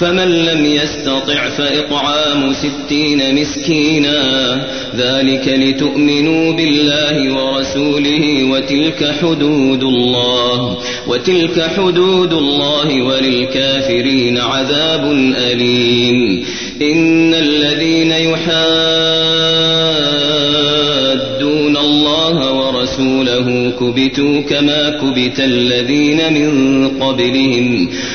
فمن لم يستطع فإطعام ستين مسكينا. ذلك لتؤمنوا بالله ورسوله وتلك حدود الله وتلك حدود الله وللكافرين عذاب أليم. إن الذين يحادون الله ورسوله كبتوا كما كبت الذين من قبلهم.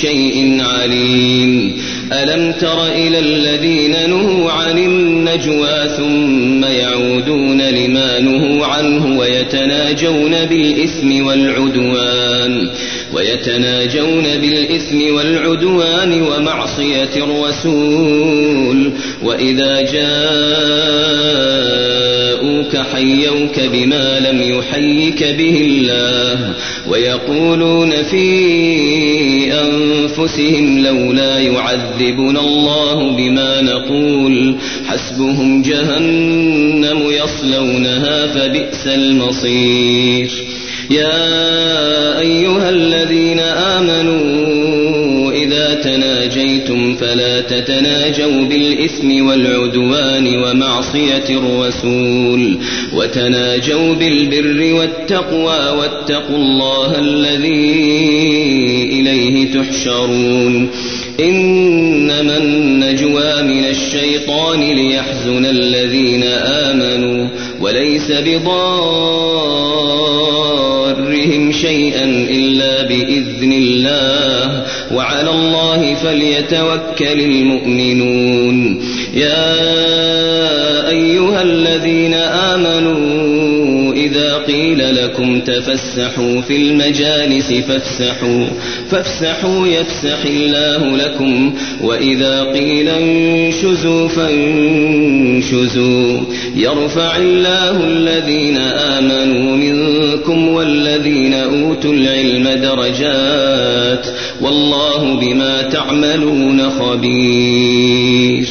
شيء عليم. ألم تر إلى الذين نهوا عن النجوى ثم يعودون لما نهوا عنه ويتناجون بالإثم والعدوان؟ ويتناجون بالإثم والعدوان ومعصية الرسول. وإذا جاءوك حيوك بما لم يحيك به الله. ويقولون في أنفسهم لولا يعذبنا الله بما نقول حسبهم جهنم يصلونها فبئس المصير. يا أيها الذين آمنوا إذا تناجيتم فلا تتناجوا بالإثم والعدوان ومعصية الرسول وتناجوا بالبر والتقوى واتقوا الله الذي إليه تحشرون إنما النجوى من الشيطان ليحزن الذين آمنوا وليس بضارهم شيئا إلا بإذن الله وعلى الله فليتوكل المؤمنون. يا أيها الذين آمنوا إذا قيل لكم تفسحوا في المجالس فافسحوا فافسحوا يفسح الله لكم وإذا قيل انشزوا فانشزوا. يرفع الله الذين آمنوا منكم والذين أوتوا العلم درجات والله بما تعملون خبير.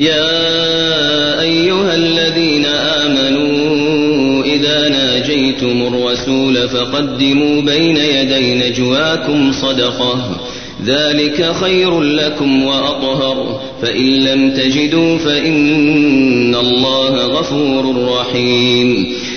يا أيها الذين آمنوا إذا ناجيتم الرسول فقدموا بين يدي نجواكم صدقة. ذلك خير لكم وأطهر. فإن لم تجدوا فإن الله غفور رحيم.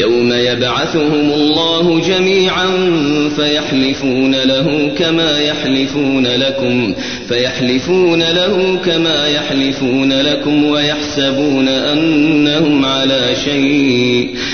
يوم يبعثهم الله جميعا فيحلفون له كما يحلفون لكم فيحلفون له كما يحلفون لكم ويحسبون أنهم على شيء.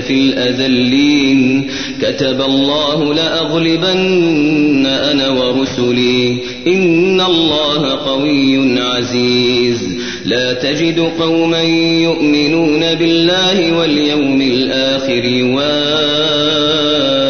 في الأذلين. كتب الله لأغلبن أنا ورسلي. إن الله قوي عزيز. لا تجد قوما يؤمنون بالله واليوم الآخر يوادون